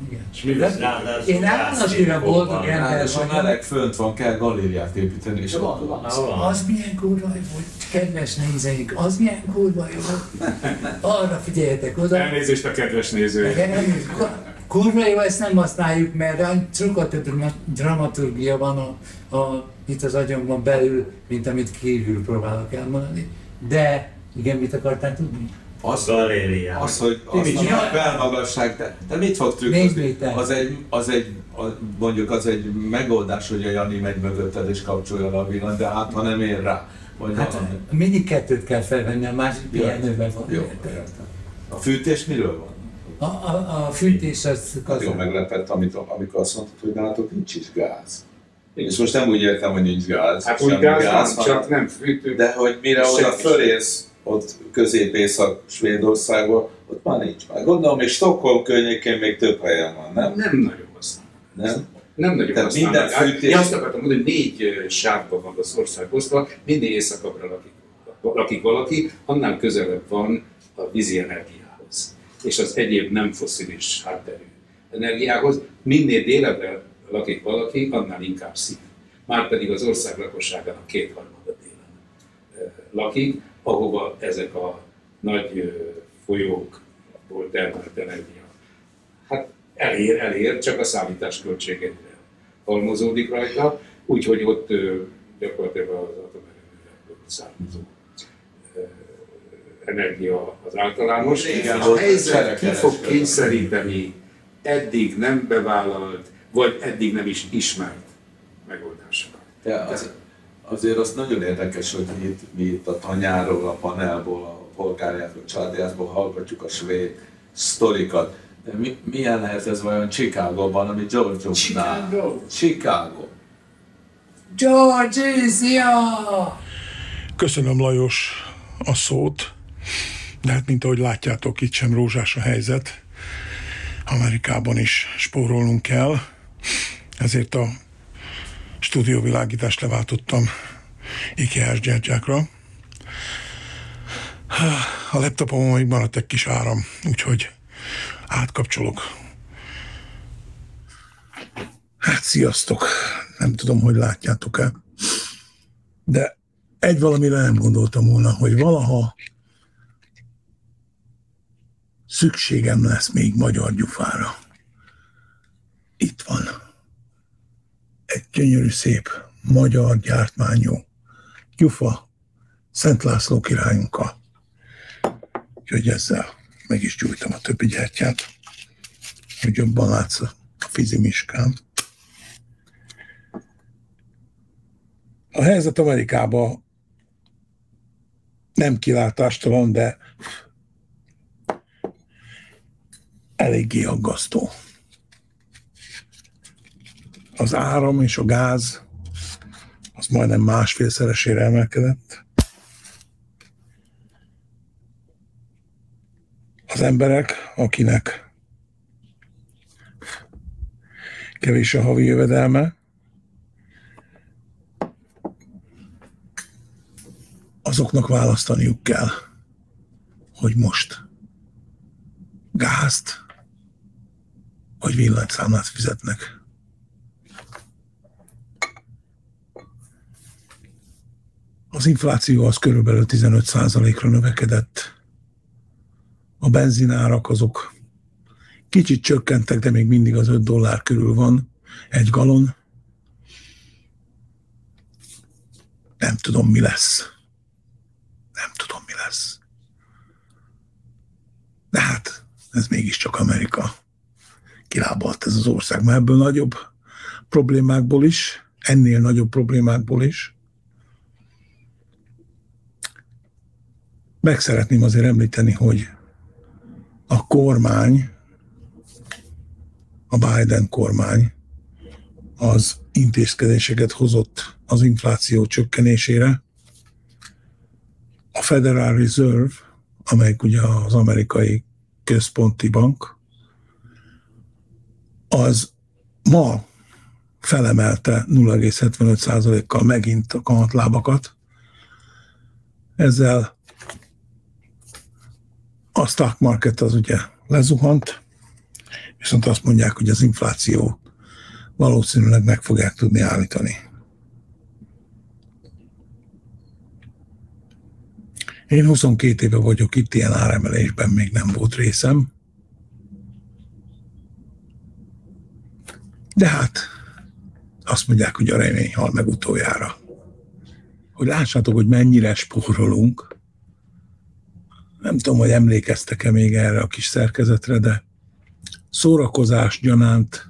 Igen. És mi lesz ráadásul Én állandóan boldog ember vagyok. meleg fönt van, kell galériát építeni, és Van, van. Van. Az milyen kurva volt, kedves nézőink, az milyen kurva jó. Arra figyeljetek oda. Elnézést a kedves nézőink. Kurva jó, ezt nem használjuk, mert sokkal több drama- dramaturgia van a, a, itt az agyamban belül, mint amit kívül próbálok elmondani. De igen, mit akartál tudni? az, galérián. Az, hogy az mit a csinál? belmagasság, de, de mit fog trükközni? Az egy, az egy, a, mondjuk az egy megoldás, hogy a Jani megy mögötted és kapcsolja le a villant, de hát ha nem ér rá. Vagy Hát valami. mindig kettőt kell felvenni, a másik pihenőben van. Jó, értem. A fűtés miről van? A, a, a fűtés az... Hát jó meglepett, amit, amikor azt mondtad, hogy nálatok nincs is gáz. És most nem úgy értem, hogy nincs gáz. Hát úgy gáz van, hanem- csak nem fűtő. De hogy mire oda fölérsz, ott közép-észak Svédországba, ott már nincs már. Gondolom, és Stockholm környékén még több helyen van, nem? Nem nagyon használ. Nem? Nem nagyon Tehát használnak. minden Hát, fűtés- Én azt akartam mondani, hogy négy sávban van az ország osztva, minél északabbra lakik, lakik valaki, annál közelebb van a vízi energiához. És az egyéb nem foszilis hátterű energiához. Minél délebbre lakik valaki, annál inkább szív. Márpedig az ország lakosságának kétharmada délen ö, lakik, ahova ezek a nagy ö, folyókból termelt energia hát elér, elér, csak a számítás költségekre halmozódik rajta, úgyhogy ott ö, gyakorlatilag az atomerőművekből származó energia az általános. Igen, a helyzet ki fog kényszeríteni eddig nem bevállalt, vagy eddig nem is ismert megoldásokat. De az, azért az nagyon érdekes, hogy mi itt, mi itt a tanyáról, a panelból, a polgárjáról, a családjából hallgatjuk a svéd sztorikat. De mi, milyen lehet ez vajon Chicagóban, ami George Chicago. Chicago. Georgia! Köszönöm Lajos a szót, de hát mint ahogy látjátok, itt sem rózsás a helyzet. Amerikában is spórolnunk kell, ezért a stúdióvilágítást leváltottam IKEA-s gyertyákra. A laptopomon még maradt egy kis áram, úgyhogy átkapcsolok. Hát sziasztok! Nem tudom, hogy látjátok-e, de egy valamire nem gondoltam volna, hogy valaha szükségem lesz még magyar gyufára. Itt van. Egy gyönyörű szép magyar gyártmányú gyufa Szent László királyunkkal. Úgyhogy ezzel meg is gyújtam a többi gyertyát, hogy jobban látsz a fizimiskám. A helyzet Amerikában nem kilátástalan, de eléggé aggasztó. Az áram és a gáz az majdnem másfélszeresére emelkedett. Az emberek, akinek kevés a havi jövedelme, azoknak választaniuk kell, hogy most gázt vagy villanyszámlát fizetnek. Az infláció az körülbelül 15%-ra növekedett. A benzinárak azok kicsit csökkentek, de még mindig az 5 dollár körül van egy galon. Nem tudom, mi lesz. Nem tudom, mi lesz. De hát, ez mégiscsak Amerika. Kilábalt ez az ország, mert ebből nagyobb problémákból is, ennél nagyobb problémákból is. Meg szeretném azért említeni, hogy a kormány a Biden kormány az intézkedéseket hozott az infláció csökkenésére. A Federal Reserve, amelyik ugye az amerikai központi bank, az ma felemelte 0,75%-kal megint a kamatlábakat. Ezzel a stock market az ugye lezuhant, viszont azt mondják, hogy az infláció valószínűleg meg fogják tudni állítani. Én 22 éve vagyok itt, ilyen áremelésben még nem volt részem. De hát azt mondják, hogy a remény hal meg utoljára. Hogy lássátok, hogy mennyire spórolunk. Nem tudom, hogy emlékeztek-e még erre a kis szerkezetre, de szórakozás gyanánt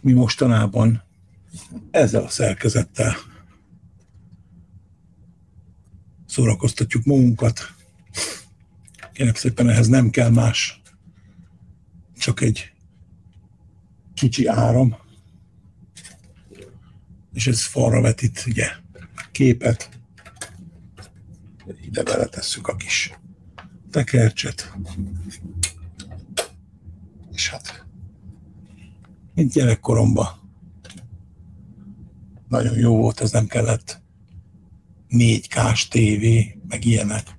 mi mostanában ezzel a szerkezettel szórakoztatjuk magunkat. Kérem szépen ehhez nem kell más, csak egy kicsi áram, és ez falra vetít ugye képet, ide beletesszük a kis tekercset, és hát mint gyerekkoromban nagyon jó volt, ez nem kellett 4K-s tévé, meg ilyenek.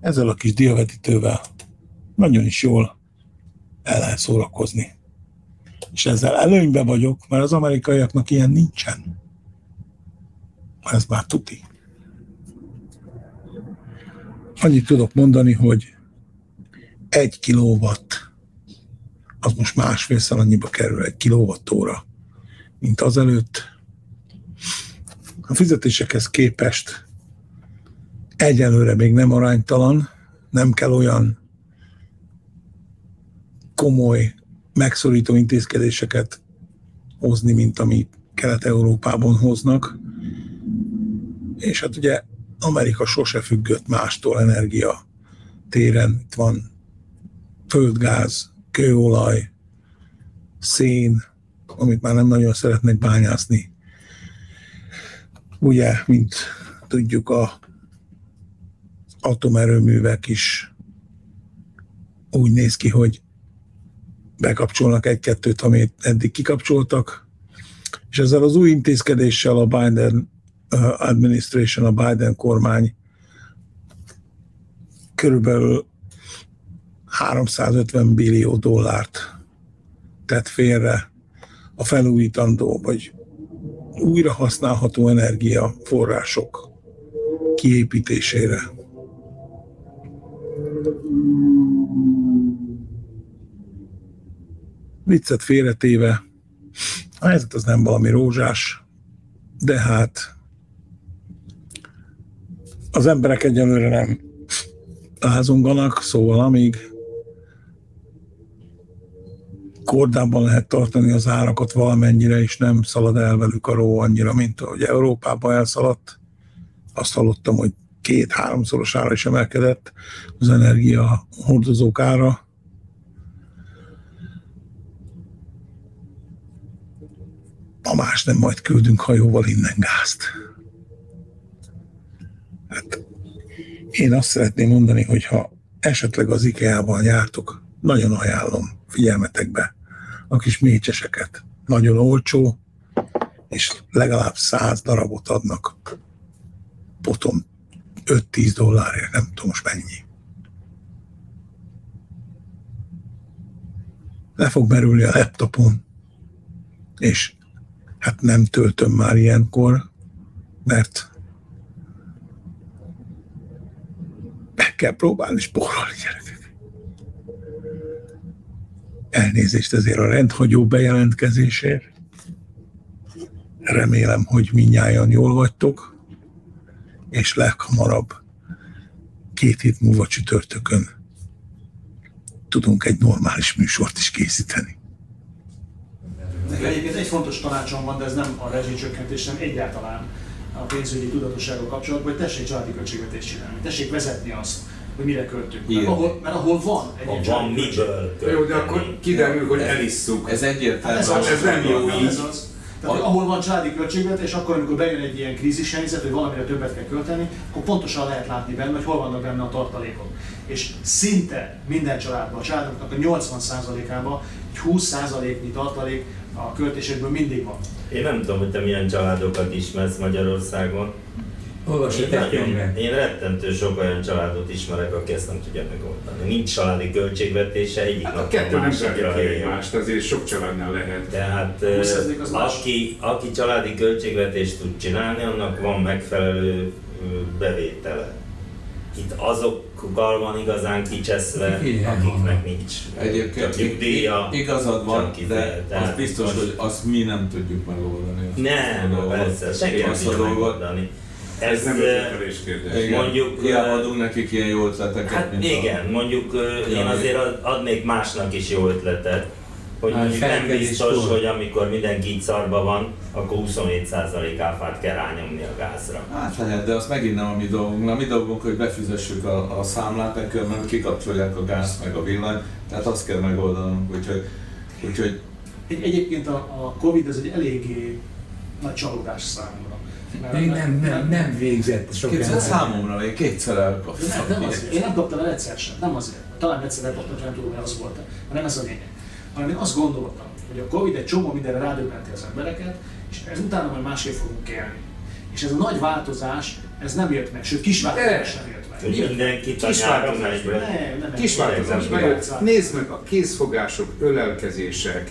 Ezzel a kis diavetítővel nagyon is jól el lehet szórakozni. És ezzel előnyben vagyok, mert az amerikaiaknak ilyen nincsen. Ez már tuti. Annyit tudok mondani, hogy egy kilowatt az most másfélszer annyiba kerül egy kilowattóra, mint azelőtt. A fizetésekhez képest egyelőre még nem aránytalan, nem kell olyan komoly, megszorító intézkedéseket hozni, mint amit Kelet-Európában hoznak. És hát ugye Amerika sose függött mástól energia téren. Itt van földgáz, kőolaj, szén, amit már nem nagyon szeretnek bányászni. Ugye, mint tudjuk, a atomerőművek is úgy néz ki, hogy bekapcsolnak egy-kettőt, amit eddig kikapcsoltak, és ezzel az új intézkedéssel a Biden uh, administration, a Biden kormány körülbelül 350 billió dollárt tett félre a felújítandó vagy újra használható energiaforrások kiépítésére. Viccet félretéve, a helyzet az nem valami rózsás, de hát az emberek egyelőre nem lázonganak, szóval amíg kordában lehet tartani az árakat valamennyire, és nem szalad el velük a ró annyira, mint ahogy Európában elszaladt. Azt hallottam, hogy két-háromszoros ára is emelkedett az energia hordozók ára. A más nem majd küldünk hajóval innen gázt. Hát én azt szeretném mondani, hogy ha esetleg az IKEA-ban jártok, nagyon ajánlom figyelmetekbe a kis mécseseket. Nagyon olcsó, és legalább száz darabot adnak potom 5-10 dollárért, nem tudom most mennyi. Le fog merülni a laptopon, és hát nem töltöm már ilyenkor, mert meg kell próbálni spórolni, gyerekek. Elnézést ezért a rendhagyó bejelentkezésért. Remélem, hogy minnyáján jól vagytok, és leghamarabb két hét múlva csütörtökön tudunk egy normális műsort is készíteni. Nekem egyébként egy fontos tanácsom van, de ez nem a rezsicsökkentés, hanem egyáltalán a pénzügyi tudatossággal kapcsolatban, hogy tessék családi költségvetést csinálni, tessék vezetni azt, hogy mire költünk. Mert ahol, mert ahol van egy van miből Jó, de akkor kiderül, hogy Ez- elisszuk. Ez egyértelmű. Hát ez, az, ez nem jó ez így. az. Tehát, hogy ahol van családi költségvetés, akkor amikor bejön egy ilyen krízis helyzet, hogy valamire többet kell költeni, akkor pontosan lehet látni benne, hogy hol vannak benne a tartalékok. És szinte minden családban, a családoknak a 80%-ában egy 20%-nyi tartalék a költésekből mindig van. Én nem tudom, hogy te milyen családokat ismersz Magyarországon. Olvasd Én, nagyon, én rettentő sok olyan családot ismerek, aki ezt nem tudja megoldani. Nincs családi költségvetése, egyik Hát a kettő nem másikra zárja egymást, azért sok családnál lehet. Tehát 20% az ö, más. aki, aki családi költségvetést tud csinálni, annak van megfelelő bevétele. Itt azokkal van igazán kicseszve, Igen. akiknek nincs Egyébként csak nyugdíja. ig- igazad van, csak de tehát az biztos, most- hogy azt mi nem tudjuk megoldani. Azt a Nem, persze, senki nem Azt a tudja megoldani. Ez nem ö, ötletelés kérdés. Igen, Mondjuk, hiába adunk nekik ilyen jó ötleteket, Hát mint igen, mondjuk ö, én azért ad- adnék másnak is jó ötletet, hogy Hát mondjuk nem biztos, hogy amikor mindenki így szarba van, akkor 27% áfát kell rányomni a gázra. A... Hát lehet, de az megint nem a mi dolgunk. A mi dolgunk, hogy befizessük a, a számlát, mert kikapcsolják a gáz meg a villany, tehát azt kell megoldanunk, úgyhogy, úgyhogy Egy, egyébként a, a Covid ez egy eléggé nagy csalódás számomra. Még nem, nem, nem végzett sok ember. számomra én kétszer Nem, elkaptam. nem azért. Én nem kaptam el egyszer sem, nem azért. Talán egyszer elkaptam, nem tudom, hogy az volt hanem ez a lényeg. Hanem én azt gondoltam, hogy a Covid egy csomó mindenre rádöbbenti az embereket, és ez utána majd másképp fogunk élni. És ez a nagy változás, ez nem jött meg, sőt kis változás sem jött meg. Hogy mindenki Kis változás. Nem, nem, nem. Kis változás Nem, nem. Nézd meg a kézfogások, ölelkezések,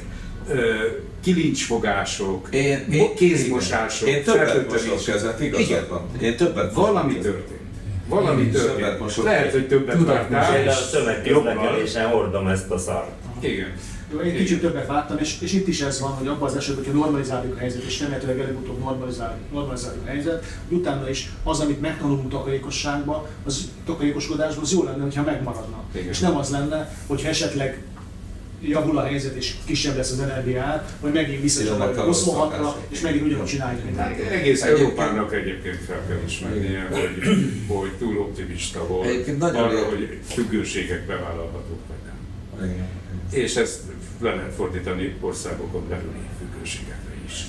kilincsfogások, Én, mo- kézmosások, Én többet mosok kezet, igazad van. Én többet Valami történt. Valami Én történt. mosok. Lehet, hogy többet vágtál. Például a és tömegközlekedésen hordom ezt a szart. Igen. Jó, Én kicsit többet láttam, és, és itt is ez van, hogy abban az esetben, hogyha normalizáljuk a helyzet, és remélhetőleg előbb-utóbb normalizáljuk, normalizáljuk a helyzet, hogy utána is az, amit megtanulunk takarékosságban, az takarékoskodásban, az jó lenne, hogyha megmaradna. Igen. És nem az lenne, hogyha esetleg javul a helyzet és kisebb lesz az energiát, hogy megint rossz 26-ra, szokások. és megint ugyanúgy csináljuk, mint eddig. Egész Egyébként- Európának egyébként fel kell ismernie, hogy, hogy túl optimista volt Egyébként nagyon arra, hogy függőségek bevállalhatók vagy. És ezt le lehet fordítani országokon belüli függőségekre is.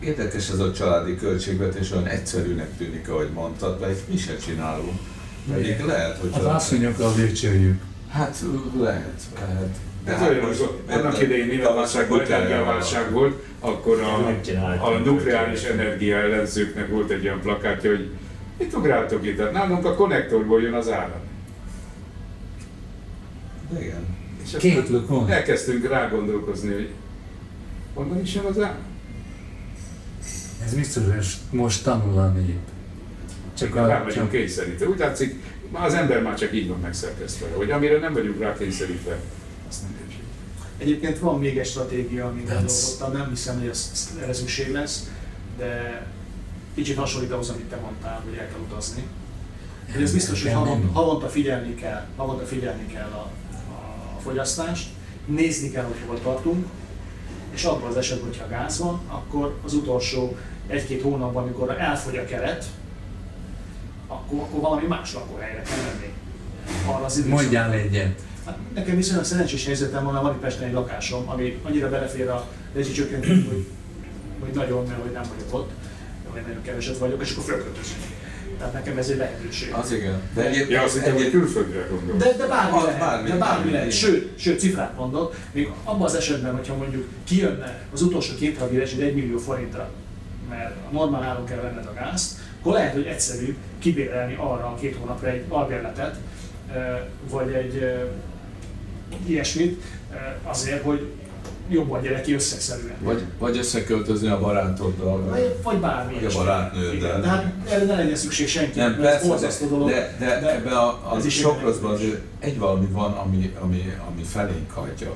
Érdekes ez a családi költségvetés, olyan egyszerűnek tűnik, ahogy mondtad, de mi se csinálunk. Pedig lehet, hogy... Az asszonyokkal lőcsöljük. Hát lehet, lehet. Ez hát olyan, most- hogy annak idején Németországban Utána energiaválság volt, akkor a, a nukleáris energia ellenzőknek volt egy olyan plakátja, hogy mit ugráltok itt? Hát nálunk a konnektorból jön az áram. Igen. És Két lukon. elkezdtünk rá gondolkozni, hogy honnan is jön az áram? Ez biztos, hogy most tanul a nép. Csak Rá a, vagyunk csak, kényszerítve. Úgy látszik, már az ember már csak így van megszerkesztve, hogy amire nem vagyunk rá kényszerítve, azt nem értjük. Egyébként van még egy stratégia, amit gondolkodtam, nem hiszem, hogy ez, erre szükség lesz, de kicsit hasonlít ahhoz, amit te mondtál, hogy el kell utazni. Hogy ez biztos, hogy havonta, figyelni kell, havonta figyelni kell a fogyasztást, nézni kell, hogy hol tartunk, és abban az esetben, hogyha gáz van, akkor az utolsó egy-két hónapban, amikor elfogy a keret, akkor, akkor valami más lakóhelyre kell menni. Arra az mondjál egyet. Hát nekem viszonylag szerencsés helyzetem van, van itt Pesten egy lakásom, ami annyira belefér a rezsicsökkentő, hogy, hogy nagyon, mert hogy nem vagyok ott, vagy nagyon keveset vagyok, és akkor fölköltözünk. Tehát nekem ez egy lehetőség. Az igen. De egyébként, Ja, azt hittem, hogy külföldre gondol. De, de bármi Az lehet, bármi, de bármi lehet. Sőt, sőt, cifrát mondok, még abban az esetben, hogyha mondjuk kijönne az utolsó két havi rezsid 1 millió forintra, mert a normál áron kell venned a gázt, akkor lehet, hogy egyszerűbb kibérelni arra a két hónapra egy albérletet, vagy egy ilyesmit, azért, hogy jobban gyere ki összegszerűen. vagy, vagy összeköltözni a barátoddal. vagy- Vagy, vagy bármi Vagy a barátnőddel. De hát erre ne legyen szükség senki, Nem, mert ez persze, borzasztó dolog. de, de, de ebbe a, a sok rosszban azért egy valami van, ami, ami, ami felénk hagyja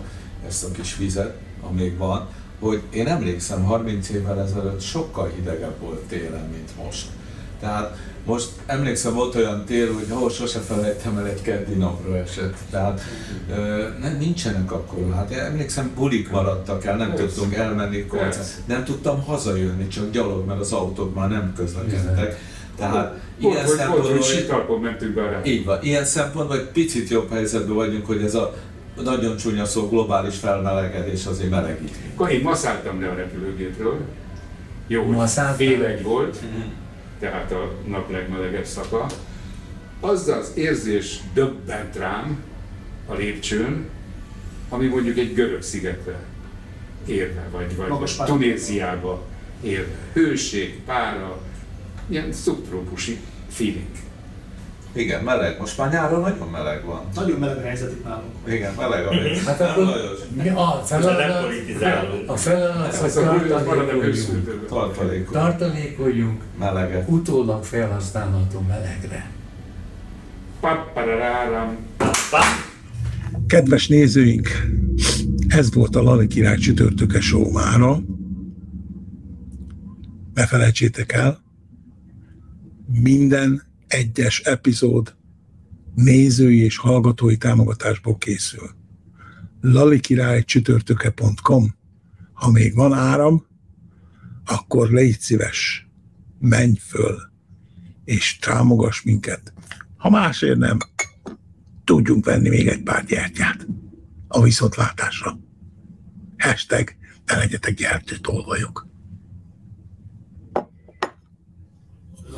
ezt a kis vizet, amíg van, hogy én emlékszem, 30 évvel ezelőtt sokkal hidegebb volt télen, mint most. Tehát most emlékszem, volt olyan tél, hogy ahol sose felejtem el, egy keddi napra esett. Tehát nem, nincsenek akkor. Hát én emlékszem, bulik maradtak el, nem tudtunk elmenni. Persze. Nem tudtam hazajönni, csak gyalog, mert az autók már nem közlekedtek. Tehát Volt, ilyen hogy, volt, szempontból, hogy sitalpon mentünk be rá. így van, ilyen szempontból egy picit jobb helyzetben vagyunk, hogy ez a nagyon csúnya szó globális felmelegedés azért melegít. Akkor én ma szálltam le a repülőgépről. Jó, hogy fél egy volt, tehát a nap legmelegebb szaka. Az az érzés döbbent rám a lépcsőn, ami mondjuk egy görög szigetre érve, vagy, vagy Magas. Tunéziába érve. Hőség, pára, ilyen szubtrópusi feeling. Igen, meleg. Most már nyáron nagyon meleg van. Nagyon meleg a helyzet itt nálunk. Igen, meleg a víz. Hát Nem, akkor mi a feladat? politizálunk. A feladat, hogy Ez a maradok tartalékoljunk. Tartalékos. Tartalékoljunk Meleget. utólag felhasználható melegre. Kedves nézőink, ez volt a Lali Király csütörtöke show mára. Ne felejtsétek el, minden egyes epizód nézői és hallgatói támogatásból készül. lalikirály csütörtöke.com Ha még van áram, akkor légy szíves, menj föl, és támogass minket. Ha másért nem, tudjunk venni még egy pár gyertyát a viszontlátásra. Hashtag ne legyetek gyertyatolvajok.